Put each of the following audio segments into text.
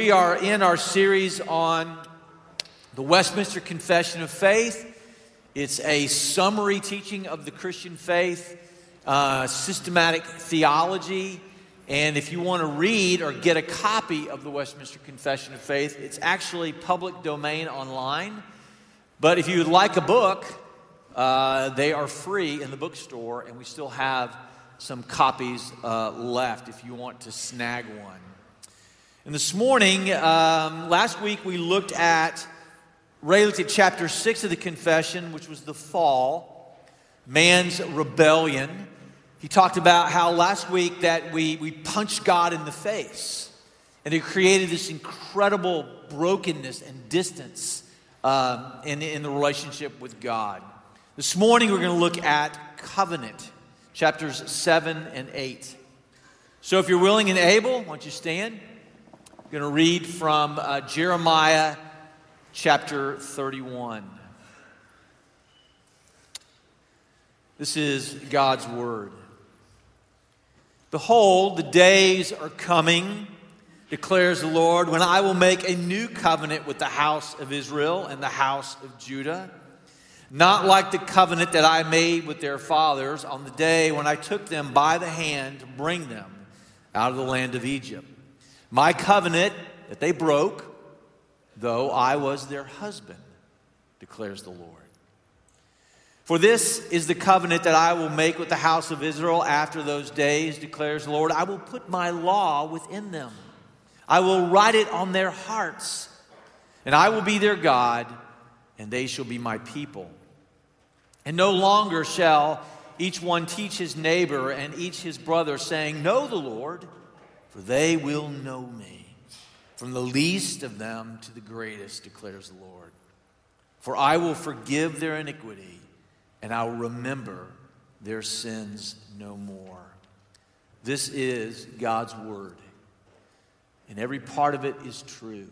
We are in our series on the Westminster Confession of Faith. It's a summary teaching of the Christian faith, uh, systematic theology. And if you want to read or get a copy of the Westminster Confession of Faith, it's actually public domain online. But if you would like a book, uh, they are free in the bookstore, and we still have some copies uh, left if you want to snag one. And this morning, um, last week, we looked at, Ray looked at chapter 6 of the confession, which was the fall, man's rebellion. He talked about how last week that we, we punched God in the face, and it created this incredible brokenness and distance um, in, in the relationship with God. This morning, we're going to look at covenant, chapters 7 and 8. So if you're willing and able, why don't you stand? Going to read from uh, Jeremiah chapter 31. This is God's word. Behold, the days are coming, declares the Lord, when I will make a new covenant with the house of Israel and the house of Judah. Not like the covenant that I made with their fathers on the day when I took them by the hand to bring them out of the land of Egypt my covenant that they broke, though I was their husband, declares the Lord. For this is the covenant that I will make with the house of Israel after those days, declares the Lord. I will put my law within them, I will write it on their hearts, and I will be their God, and they shall be my people. And no longer shall each one teach his neighbor and each his brother, saying, Know the Lord for they will know me, from the least of them to the greatest, declares the Lord. For I will forgive their iniquity, and I will remember their sins no more. This is God's word, and every part of it is true.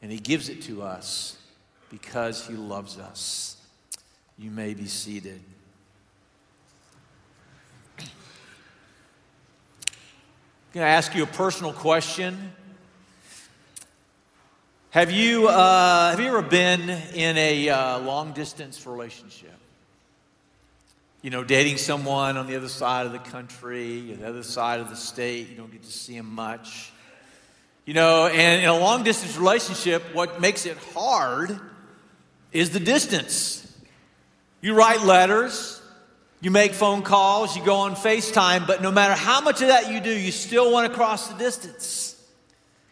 And He gives it to us because He loves us. You may be seated. I'm going to ask you a personal question. Have you, uh, have you ever been in a uh, long distance relationship? You know, dating someone on the other side of the country, the other side of the state, you don't get to see them much. You know, and in a long distance relationship, what makes it hard is the distance. You write letters, you make phone calls, you go on FaceTime, but no matter how much of that you do, you still want to cross the distance.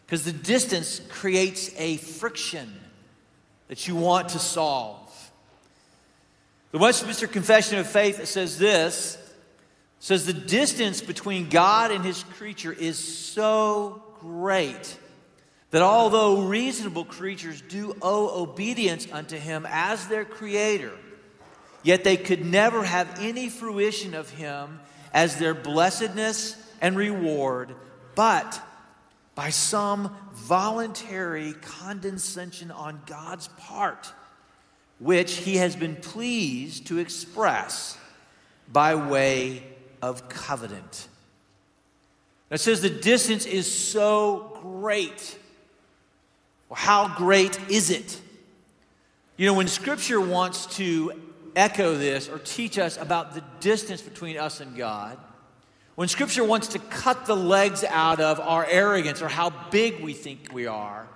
Because the distance creates a friction that you want to solve. The Westminster Confession of Faith says this says the distance between God and his creature is so great that although reasonable creatures do owe obedience unto him as their creator, Yet they could never have any fruition of him as their blessedness and reward, but by some voluntary condescension on God's part, which he has been pleased to express by way of covenant. Now it says the distance is so great. Well, how great is it? You know, when Scripture wants to echo this or teach us about the distance between us and God, when Scripture wants to cut the legs out of our arrogance or how big we think we are,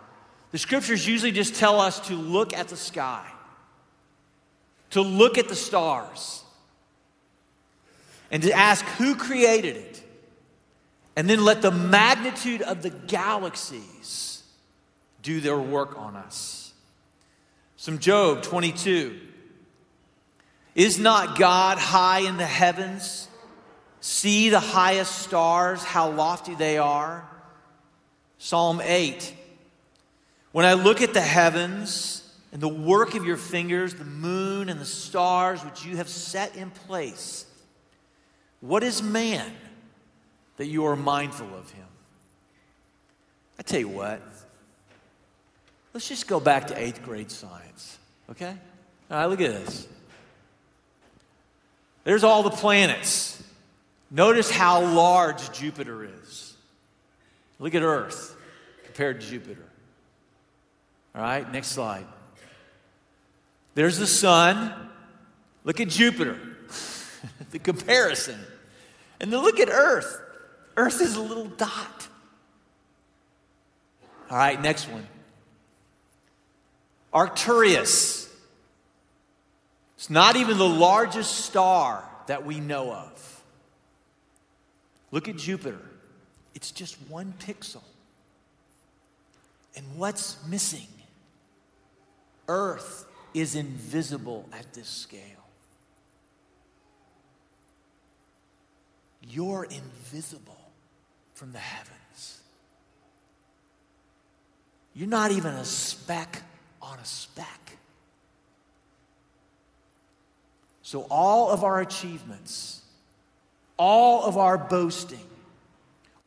the Scriptures usually just tell us to look at the sky, to look at the stars, and to ask who created it, and then let the magnitude of the galaxies do their work on us. Some Job 22. Is not God high in the heavens? See the highest stars, how lofty they are. Psalm 8 When I look at the heavens and the work of your fingers, the moon and the stars which you have set in place, what is man that you are mindful of him? I tell you what, let's just go back to eighth grade science, okay? All right, look at this. There's all the planets. Notice how large Jupiter is. Look at Earth compared to Jupiter. All right, next slide. There's the sun. Look at Jupiter, the comparison. And then look at Earth. Earth is a little dot. All right, next one. Arcturus. It's not even the largest star that we know of. Look at Jupiter. It's just one pixel. And what's missing? Earth is invisible at this scale. You're invisible from the heavens. You're not even a speck on a speck. So, all of our achievements, all of our boasting,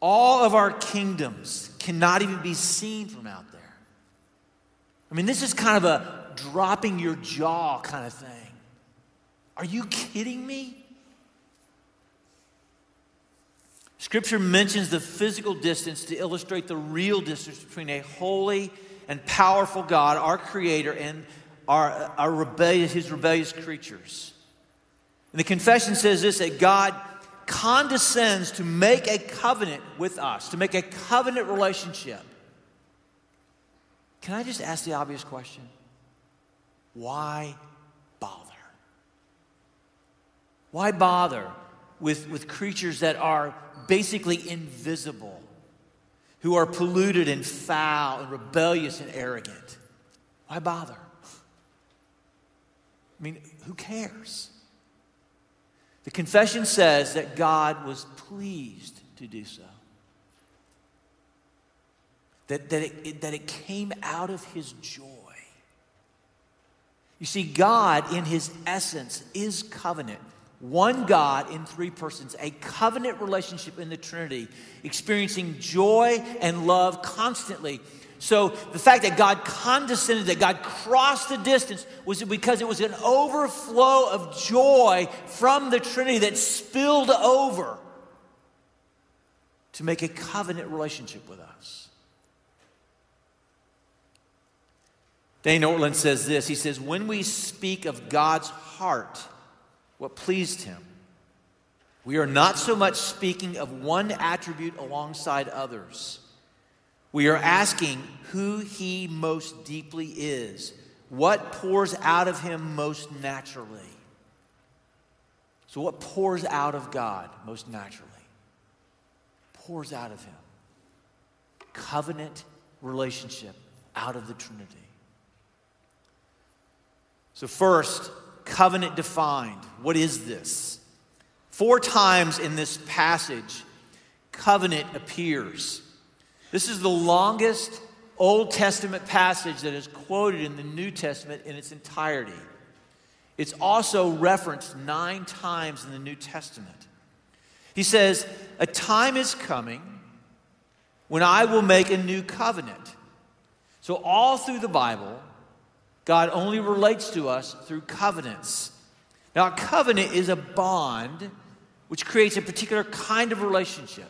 all of our kingdoms cannot even be seen from out there. I mean, this is kind of a dropping your jaw kind of thing. Are you kidding me? Scripture mentions the physical distance to illustrate the real distance between a holy and powerful God, our Creator, and our, our rebellious, His rebellious creatures. And the confession says this that God condescends to make a covenant with us, to make a covenant relationship. Can I just ask the obvious question? Why bother? Why bother with, with creatures that are basically invisible, who are polluted and foul and rebellious and arrogant? Why bother? I mean, who cares? The confession says that God was pleased to do so. That, that, it, that it came out of his joy. You see, God, in his essence, is covenant. One God in three persons, a covenant relationship in the Trinity, experiencing joy and love constantly so the fact that God condescended, that God crossed the distance, was because it was an overflow of joy from the Trinity that spilled over to make a covenant relationship with us. Dane Ortlund says this He says, When we speak of God's heart, what pleased him, we are not so much speaking of one attribute alongside others we are asking who he most deeply is, what pours out of him most naturally. So, what pours out of God most naturally? Pours out of him. Covenant relationship out of the Trinity. So, first, covenant defined. What is this? Four times in this passage, covenant appears. This is the longest Old Testament passage that is quoted in the New Testament in its entirety. It's also referenced nine times in the New Testament. He says, A time is coming when I will make a new covenant. So, all through the Bible, God only relates to us through covenants. Now, a covenant is a bond which creates a particular kind of relationship.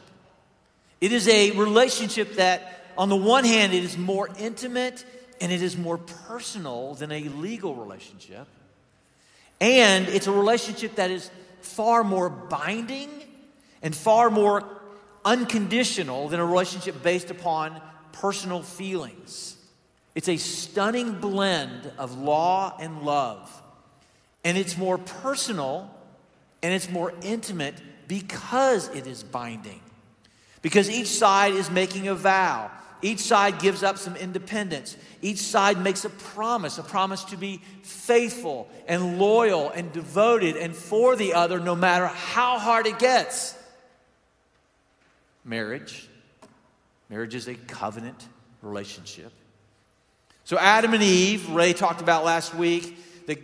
It is a relationship that, on the one hand, it is more intimate and it is more personal than a legal relationship. And it's a relationship that is far more binding and far more unconditional than a relationship based upon personal feelings. It's a stunning blend of law and love. And it's more personal and it's more intimate because it is binding because each side is making a vow. Each side gives up some independence. Each side makes a promise, a promise to be faithful and loyal and devoted and for the other no matter how hard it gets. Marriage. Marriage is a covenant relationship. So, Adam and Eve, Ray talked about last week, that,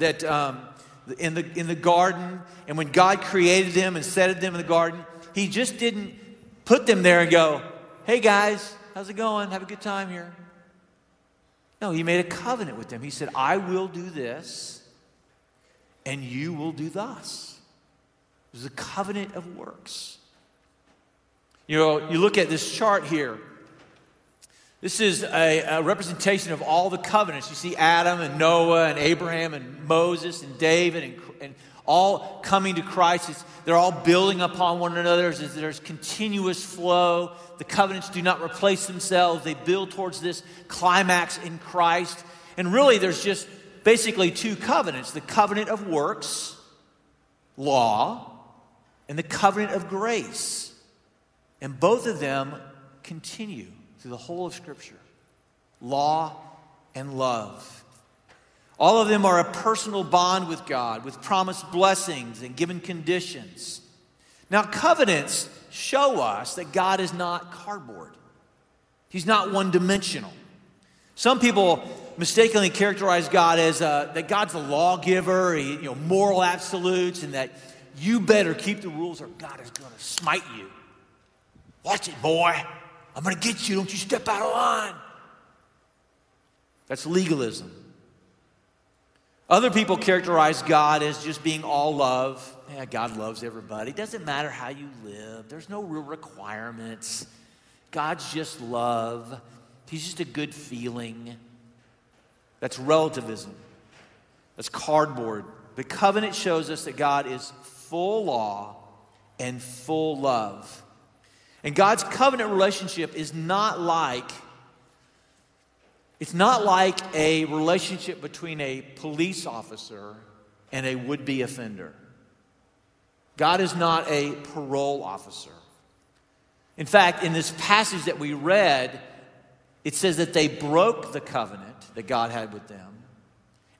that um, in, the, in the garden, and when God created them and set them in the garden, He just didn't put them there and go, hey guys, how's it going? Have a good time here. No, He made a covenant with them. He said, I will do this, and you will do thus. It was a covenant of works. You know, you look at this chart here. This is a, a, representation of all the covenants. You see Adam and Noah and Abraham and Moses and David and, and all coming to Christ. They're all building upon one another. There's, there's continuous flow. The covenants do not replace themselves, they build towards this climax in Christ. And really, there's just basically two covenants the covenant of works, law, and the covenant of grace. And both of them continue through the whole of Scripture law and love. All of them are a personal bond with God with promised blessings and given conditions. Now, covenants show us that God is not cardboard, He's not one dimensional. Some people mistakenly characterize God as uh, that God's a lawgiver, he, you know, moral absolutes, and that you better keep the rules or God is going to smite you. Watch it, boy. I'm going to get you. Don't you step out of line. That's legalism. Other people characterize God as just being all love. Yeah, God loves everybody. It doesn't matter how you live, there's no real requirements. God's just love, He's just a good feeling. That's relativism, that's cardboard. The covenant shows us that God is full law and full love. And God's covenant relationship is not like it's not like a relationship between a police officer and a would-be offender. God is not a parole officer. In fact, in this passage that we read, it says that they broke the covenant that God had with them.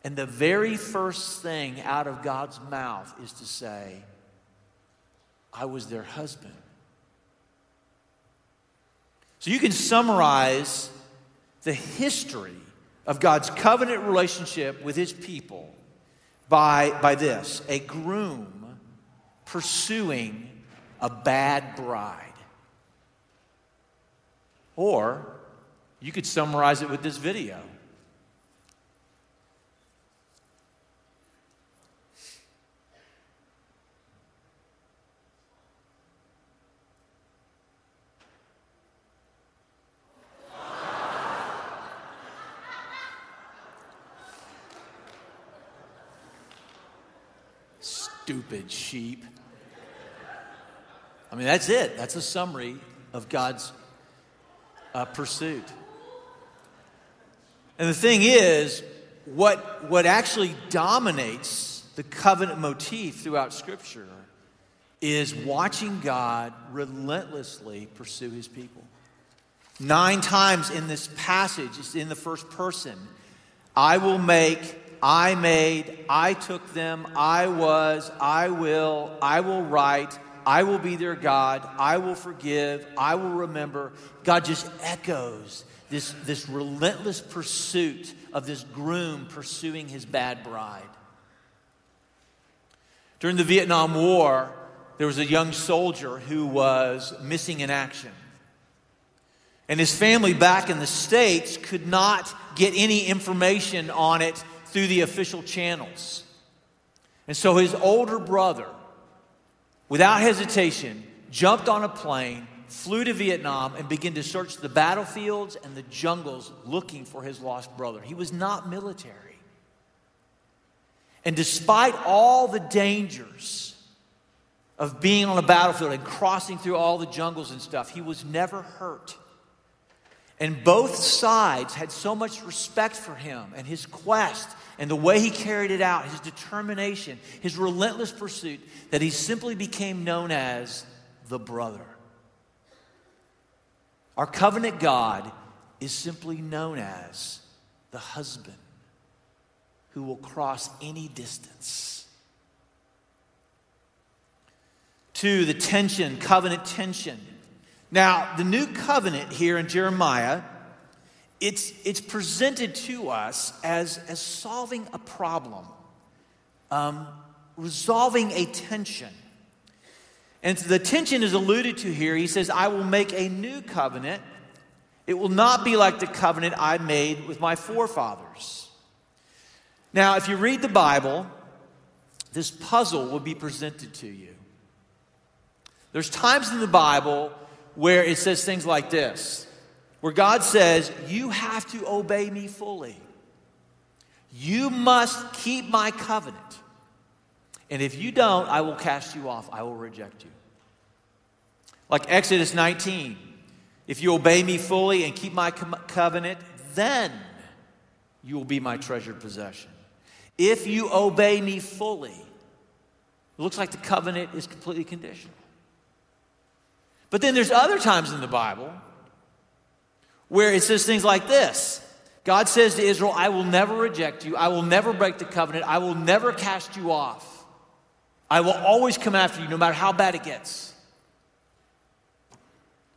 And the very first thing out of God's mouth is to say, I was their husband. So you can summarize the history of God's covenant relationship with his people by, by this a groom pursuing a bad bride. Or you could summarize it with this video stupid sheep. I mean, that's it. That's a summary of God's uh, pursuit. And the thing is, what, what actually dominates the covenant motif throughout Scripture is watching God relentlessly pursue his people. Nine times in this passage, it's in the first person. I will make I made, I took them, I was, I will, I will write, I will be their God, I will forgive, I will remember. God just echoes this, this relentless pursuit of this groom pursuing his bad bride. During the Vietnam War, there was a young soldier who was missing in action. And his family back in the States could not get any information on it through the official channels. And so his older brother, without hesitation, jumped on a plane, flew to Vietnam, and began to search the battlefields and the jungles looking for his lost brother. He was not military. And despite all the dangers of being on a battlefield and crossing through all the jungles and stuff, he was never hurt. And both sides had so much respect for him and his quest and the way he carried it out, his determination, his relentless pursuit, that he simply became known as the brother. Our covenant God is simply known as the husband who will cross any distance. Two, the tension, covenant tension. Now, the new covenant here in Jeremiah it's, it's presented to us as, as solving a problem, um, resolving a tension. And the tension is alluded to here. He says, I will make a new covenant. It will not be like the covenant I made with my forefathers. Now, if you read the Bible, this puzzle will be presented to you. There's times in the Bible where it says things like this where God says, You have to obey me fully. You must keep my covenant. And if you don't, I will cast you off, I will reject you. Like Exodus 19 if you obey me fully and keep my covenant, then you will be my treasured possession. If you obey me fully, it looks like the covenant is completely conditional. But then there's other times in the Bible where it says things like this God says to Israel, I will never reject you, I will never break the covenant, I will never cast you off. I will always come after you no matter how bad it gets.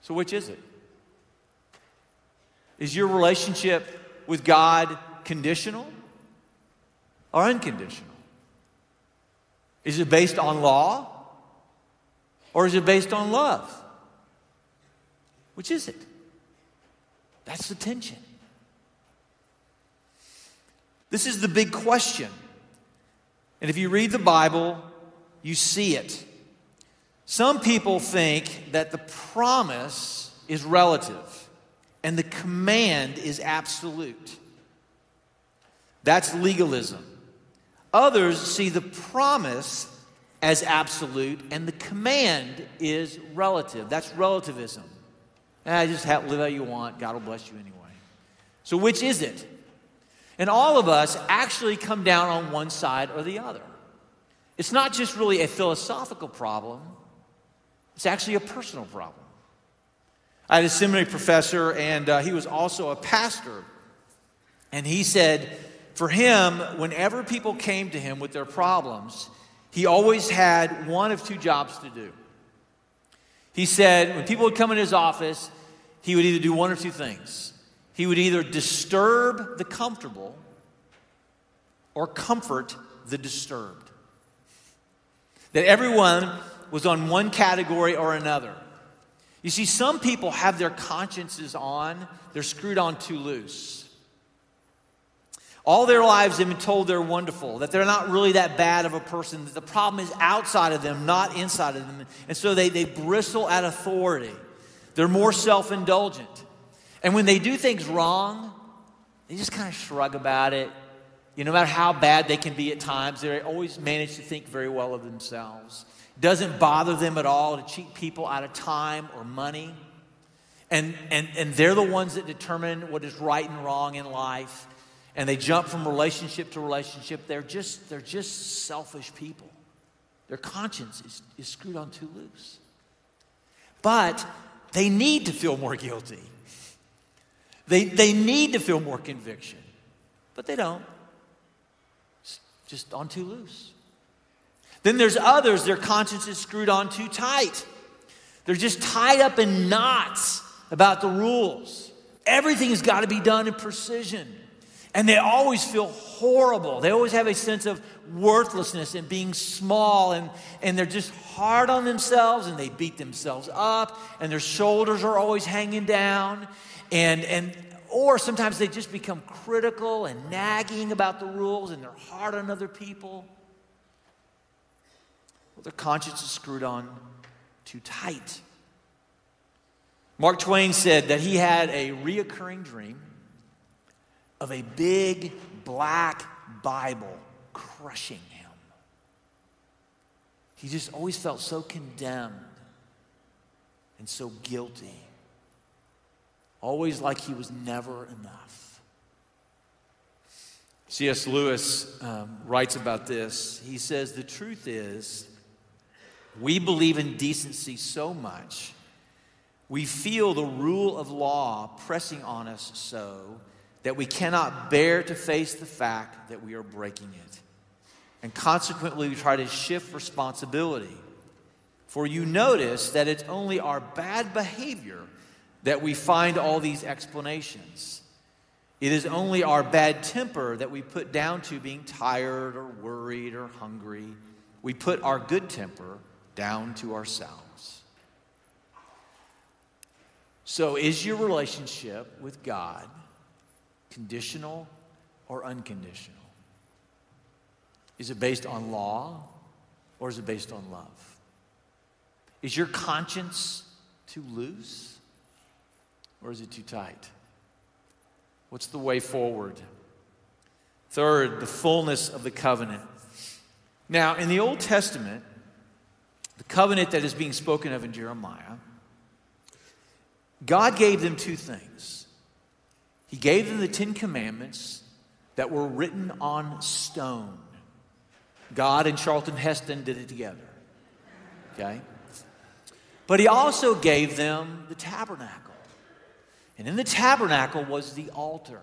So, which is it? Is your relationship with God conditional or unconditional? Is it based on law or is it based on love? Which is it? That's the tension. This is the big question. And if you read the Bible, you see it. Some people think that the promise is relative and the command is absolute. That's legalism. Others see the promise as absolute and the command is relative. That's relativism. I just have, live how you want. God will bless you anyway. So, which is it? And all of us actually come down on one side or the other. It's not just really a philosophical problem, it's actually a personal problem. I had a seminary professor, and uh, he was also a pastor. And he said, for him, whenever people came to him with their problems, he always had one of two jobs to do. He said, when people would come in his office, he would either do one or two things. He would either disturb the comfortable or comfort the disturbed. That everyone was on one category or another. You see, some people have their consciences on, they're screwed on too loose. All their lives they've been told they're wonderful, that they're not really that bad of a person, that the problem is outside of them, not inside of them. And so they, they bristle at authority. They're more self indulgent. And when they do things wrong, they just kind of shrug about it. You know, no matter how bad they can be at times, they always manage to think very well of themselves. It doesn't bother them at all to cheat people out of time or money. And, and, and they're the ones that determine what is right and wrong in life and they jump from relationship to relationship. They're just, they're just selfish people. Their conscience is, is screwed on too loose. But they need to feel more guilty. They, they need to feel more conviction, but they don't. It's just on too loose. Then there's others, their conscience is screwed on too tight. They're just tied up in knots about the rules. Everything's got to be done in precision. And they always feel horrible. They always have a sense of worthlessness and being small, and, and they're just hard on themselves and they beat themselves up, and their shoulders are always hanging down. And, and, or sometimes they just become critical and nagging about the rules and they're hard on other people. Well, their conscience is screwed on too tight. Mark Twain said that he had a reoccurring dream of a big black Bible crushing him. He just always felt so condemned and so guilty, always like he was never enough. C.S. Lewis um, writes about this. He says, The truth is, we believe in decency so much, we feel the rule of law pressing on us so that we cannot bear to face the fact that we are breaking it. And consequently, we try to shift responsibility. For you notice that it's only our bad behavior that we find all these explanations. It is only our bad temper that we put down to being tired or worried or hungry. We put our good temper down to ourselves. So, is your relationship with God conditional or unconditional? Is it based on law or is it based on love? Is your conscience too loose or is it too tight? What's the way forward? Third, the fullness of the covenant. Now, in the Old Testament, the covenant that is being spoken of in Jeremiah, God gave them two things. He gave them the Ten Commandments that were written on stone. God and Charlton Heston did it together. Okay? But He also gave them the tabernacle. And in the tabernacle was the altar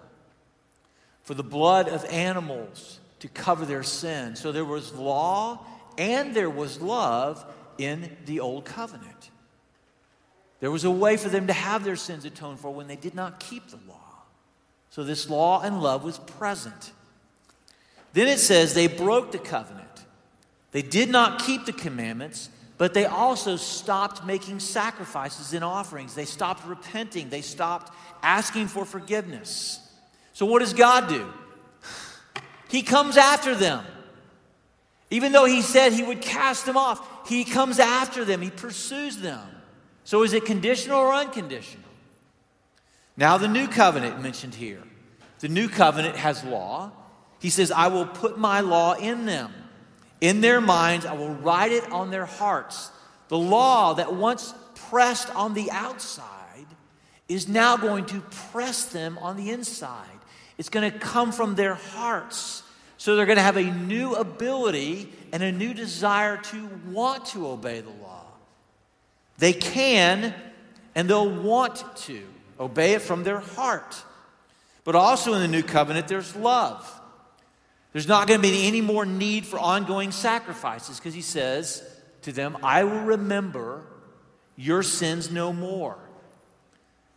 for the blood of animals to cover their sin. So there was law and there was love in the old covenant. There was a way for them to have their sins atoned for when they did not keep the law. So this law and love was present. Then it says they broke the covenant. They did not keep the commandments, but they also stopped making sacrifices and offerings. They stopped repenting. They stopped asking for forgiveness. So, what does God do? He comes after them. Even though He said He would cast them off, He comes after them. He pursues them. So, is it conditional or unconditional? Now, the new covenant mentioned here. The new covenant has law. He says, I will put my law in them in their minds, I will write it on their hearts. The law that once pressed on the outside is now going to press them on the inside. It's going to come from their hearts. So they're going to have a new ability and a new desire to want to obey the law. They can and they'll want to obey it from their heart. But also in the new covenant, there's love. There's not going to be any more need for ongoing sacrifices because he says to them, I will remember your sins no more.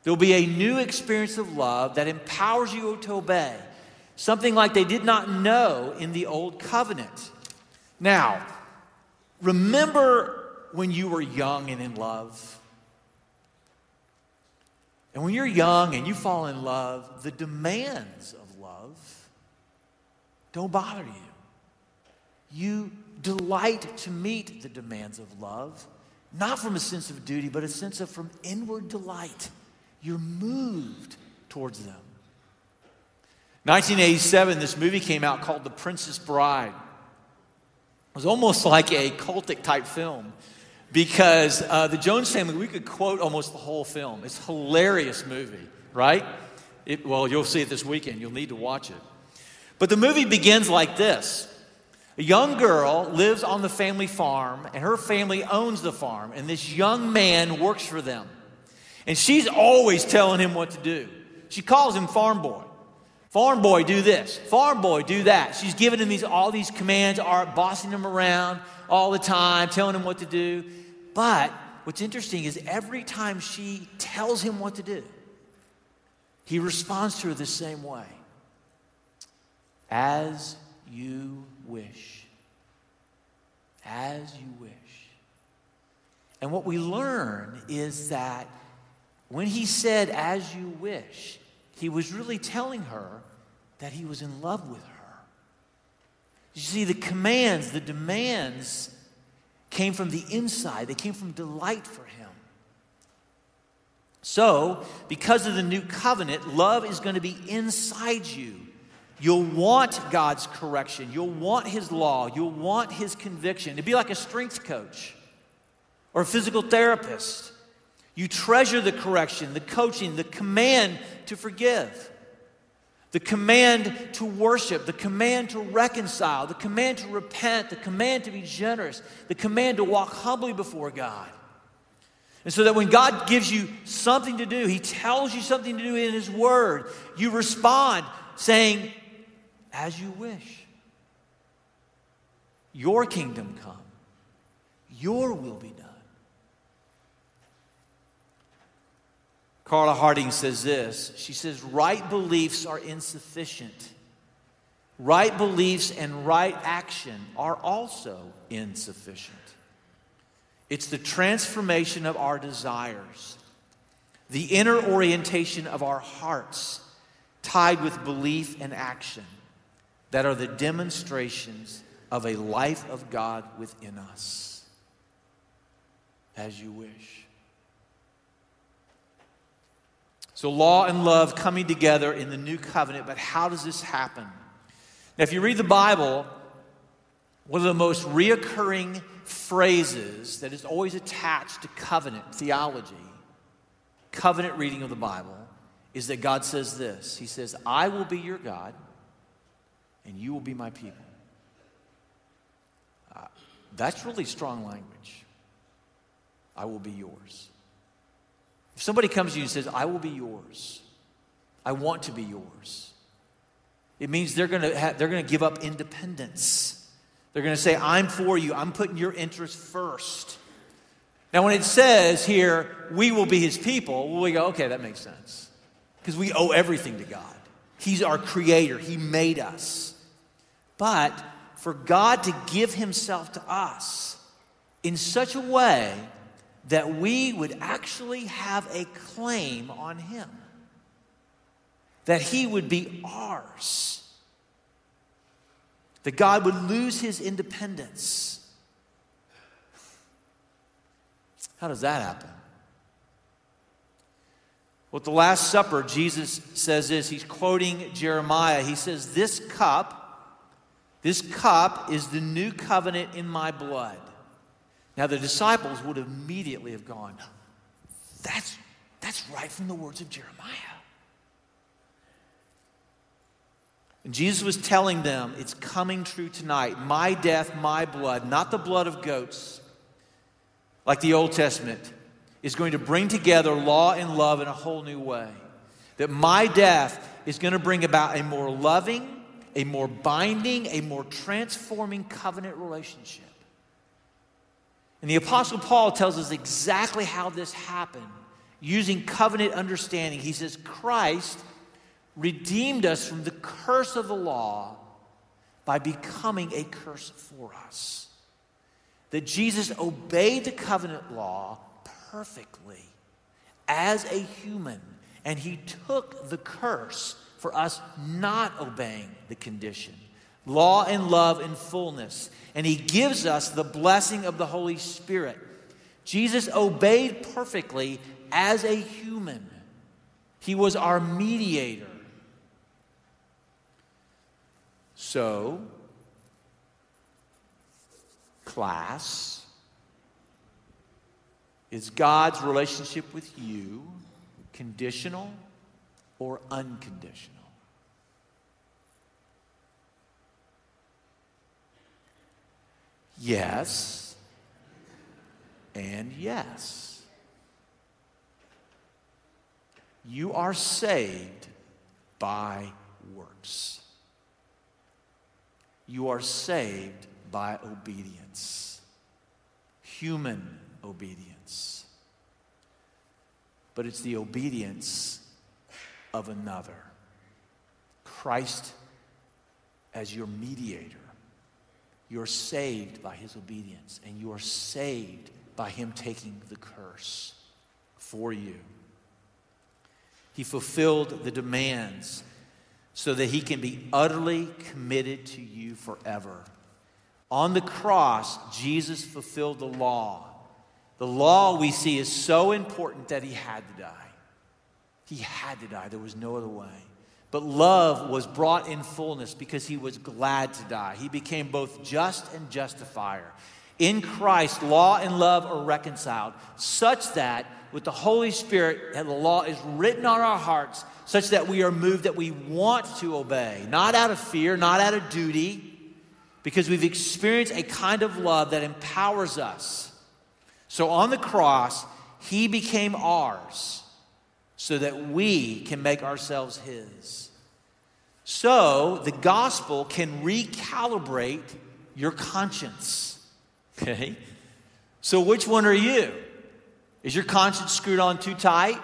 There'll be a new experience of love that empowers you to obey, something like they did not know in the old covenant. Now, remember when you were young and in love? And when you're young and you fall in love, the demands of love don't bother you. You delight to meet the demands of love, not from a sense of duty, but a sense of from inward delight. You're moved towards them. 1987, this movie came out called The Princess Bride. It was almost like a cultic type film because uh, the Jones family, we could quote almost the whole film. It's a hilarious movie, right? It, well, you'll see it this weekend. You'll need to watch it. But the movie begins like this A young girl lives on the family farm, and her family owns the farm, and this young man works for them. And she's always telling him what to do. She calls him farm boy. Farm boy, do this. Farm boy, do that. She's giving him these, all these commands, are bossing him around all the time, telling him what to do. But what's interesting is every time she tells him what to do, he responds to her the same way as you wish. As you wish. And what we learn is that when he said, as you wish, he was really telling her that he was in love with her. You see, the commands, the demands came from the inside, they came from delight for him. So, because of the new covenant, love is going to be inside you. You'll want God's correction. You'll want His law. You'll want His conviction. It'd be like a strength coach or a physical therapist. You treasure the correction, the coaching, the command to forgive, the command to worship, the command to reconcile, the command to repent, the command to be generous, the command to walk humbly before God. And so that when God gives you something to do, He tells you something to do in His Word, you respond saying, as you wish. Your kingdom come, your will be done. Carla Harding says this. She says, Right beliefs are insufficient. Right beliefs and right action are also insufficient. It's the transformation of our desires, the inner orientation of our hearts, tied with belief and action, that are the demonstrations of a life of God within us. As you wish. So, law and love coming together in the new covenant, but how does this happen? Now, if you read the Bible, one of the most reoccurring phrases that is always attached to covenant theology, covenant reading of the Bible, is that God says this He says, I will be your God, and you will be my people. Uh, that's really strong language. I will be yours. If somebody comes to you and says, I will be yours, I want to be yours, it means they're going to, they're going to give up independence. They're going to say, I'm for you, I'm putting your interests first. Now, when it says here, we will be his people, we go, okay, that makes sense. Because we owe everything to God. He's our creator, He made us. But for God to give Himself to us in such a way that we would actually have a claim on him, that he would be ours, that God would lose his independence. How does that happen? Well, at the Last Supper, Jesus says this. He's quoting Jeremiah. He says, This cup, this cup is the new covenant in my blood. Now, the disciples would immediately have gone, That's, that's right from the words of Jeremiah. And Jesus was telling them, It's coming true tonight. My death, my blood, not the blood of goats, like the Old Testament, is going to bring together law and love in a whole new way. That my death is going to bring about a more loving, a more binding, a more transforming covenant relationship. And the Apostle Paul tells us exactly how this happened using covenant understanding. He says, Christ redeemed us from the curse of the law by becoming a curse for us. That Jesus obeyed the covenant law perfectly as a human, and he took the curse for us not obeying the condition law and love in fullness. And he gives us the blessing of the Holy Spirit. Jesus obeyed perfectly as a human, he was our mediator. So, class, is God's relationship with you conditional or unconditional? Yes and yes. You are saved by works. You are saved by obedience, human obedience. But it's the obedience of another Christ as your mediator you're saved by his obedience, and you are saved by him taking the curse for you. He fulfilled the demands so that he can be utterly committed to you forever. On the cross, Jesus fulfilled the law. The law we see is so important that he had to die. He had to die, there was no other way. But love was brought in fullness because he was glad to die. He became both just and justifier. In Christ, law and love are reconciled, such that with the Holy Spirit, the law is written on our hearts, such that we are moved that we want to obey, not out of fear, not out of duty, because we've experienced a kind of love that empowers us. So on the cross, he became ours so that we can make ourselves His. So the gospel can recalibrate your conscience. Okay? So which one are you? Is your conscience screwed on too tight?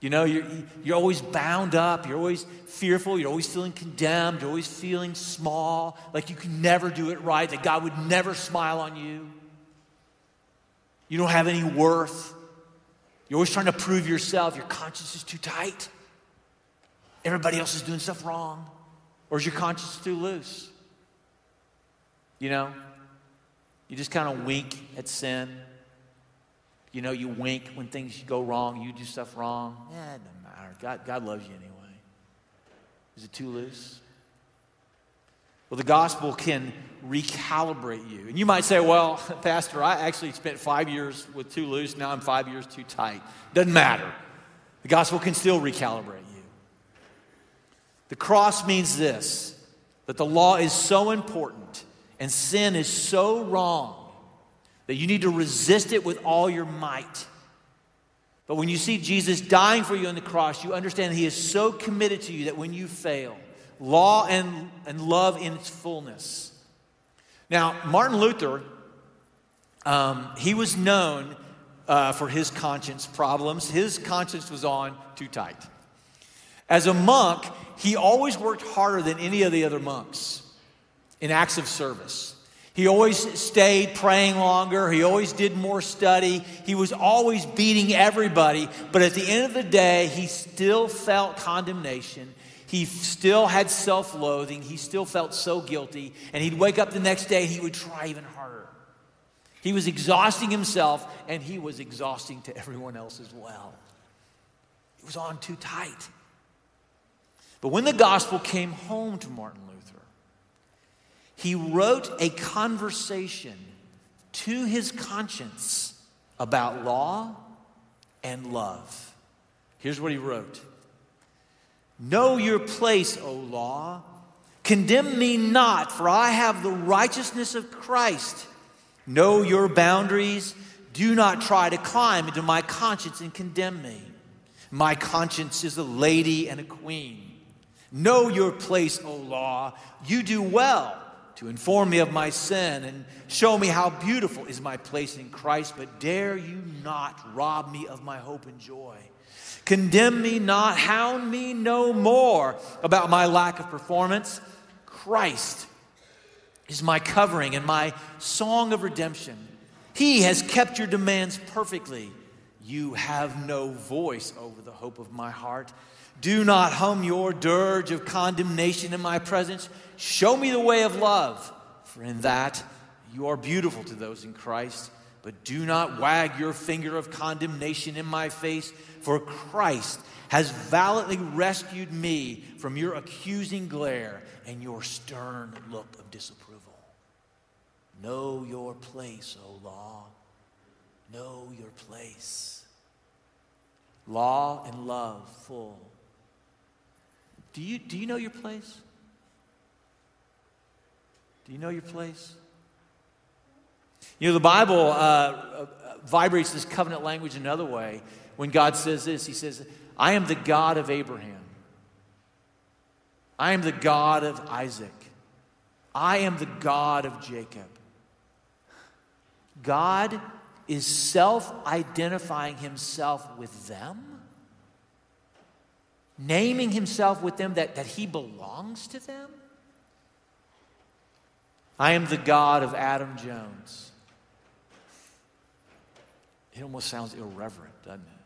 You know, you're, you're always bound up, you're always fearful, you're always feeling condemned, you're always feeling small, like you can never do it right, that God would never smile on you. You don't have any worth. You're always trying to prove yourself. Your conscience is too tight. Everybody else is doing stuff wrong. Or is your conscience too loose? You know, you just kind of wink at sin. You know, you wink when things go wrong, you do stuff wrong. Yeah, it doesn't matter. God, God loves you anyway. Is it too loose? Well, the gospel can recalibrate you. And you might say, well, Pastor, I actually spent five years with too loose, now I'm five years too tight. Doesn't matter. The gospel can still recalibrate you. The cross means this that the law is so important and sin is so wrong that you need to resist it with all your might. But when you see Jesus dying for you on the cross, you understand he is so committed to you that when you fail, law and, and love in its fullness. Now, Martin Luther, um, he was known uh, for his conscience problems. His conscience was on too tight. As a monk, he always worked harder than any of the other monks in acts of service. He always stayed praying longer. He always did more study. He was always beating everybody. But at the end of the day, he still felt condemnation. He still had self loathing. He still felt so guilty. And he'd wake up the next day he would try even harder. He was exhausting himself and he was exhausting to everyone else as well. It was on too tight. But when the gospel came home to Martin Luther, he wrote a conversation to his conscience about law and love. Here's what he wrote Know your place, O law. Condemn me not, for I have the righteousness of Christ. Know your boundaries. Do not try to climb into my conscience and condemn me. My conscience is a lady and a queen. Know your place, O law. You do well to inform me of my sin and show me how beautiful is my place in Christ, but dare you not rob me of my hope and joy. Condemn me not, hound me no more about my lack of performance. Christ is my covering and my song of redemption. He has kept your demands perfectly. You have no voice over the hope of my heart. Do not hum your dirge of condemnation in my presence. Show me the way of love, for in that you are beautiful to those in Christ. But do not wag your finger of condemnation in my face, for Christ has valiantly rescued me from your accusing glare and your stern look of disapproval. Know your place, O law. Know your place. Law and love full. Do you, do you know your place? Do you know your place? You know, the Bible uh, uh, vibrates this covenant language another way. When God says this, He says, I am the God of Abraham. I am the God of Isaac. I am the God of Jacob. God is self identifying himself with them, naming himself with them that, that he belongs to them. I am the God of Adam Jones. It almost sounds irreverent, doesn't it?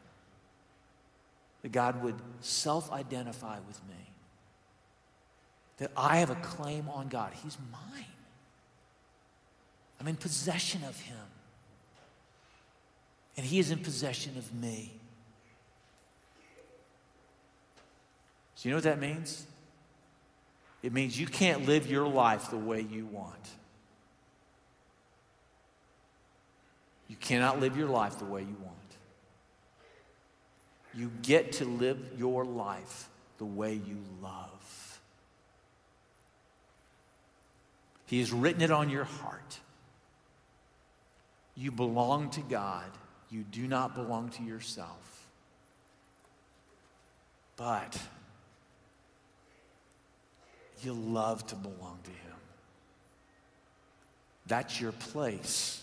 That God would self identify with me. That I have a claim on God. He's mine. I'm in possession of Him. And He is in possession of me. So, you know what that means? It means you can't live your life the way you want. You cannot live your life the way you want. You get to live your life the way you love. He has written it on your heart. You belong to God. You do not belong to yourself. But you love to belong to Him. That's your place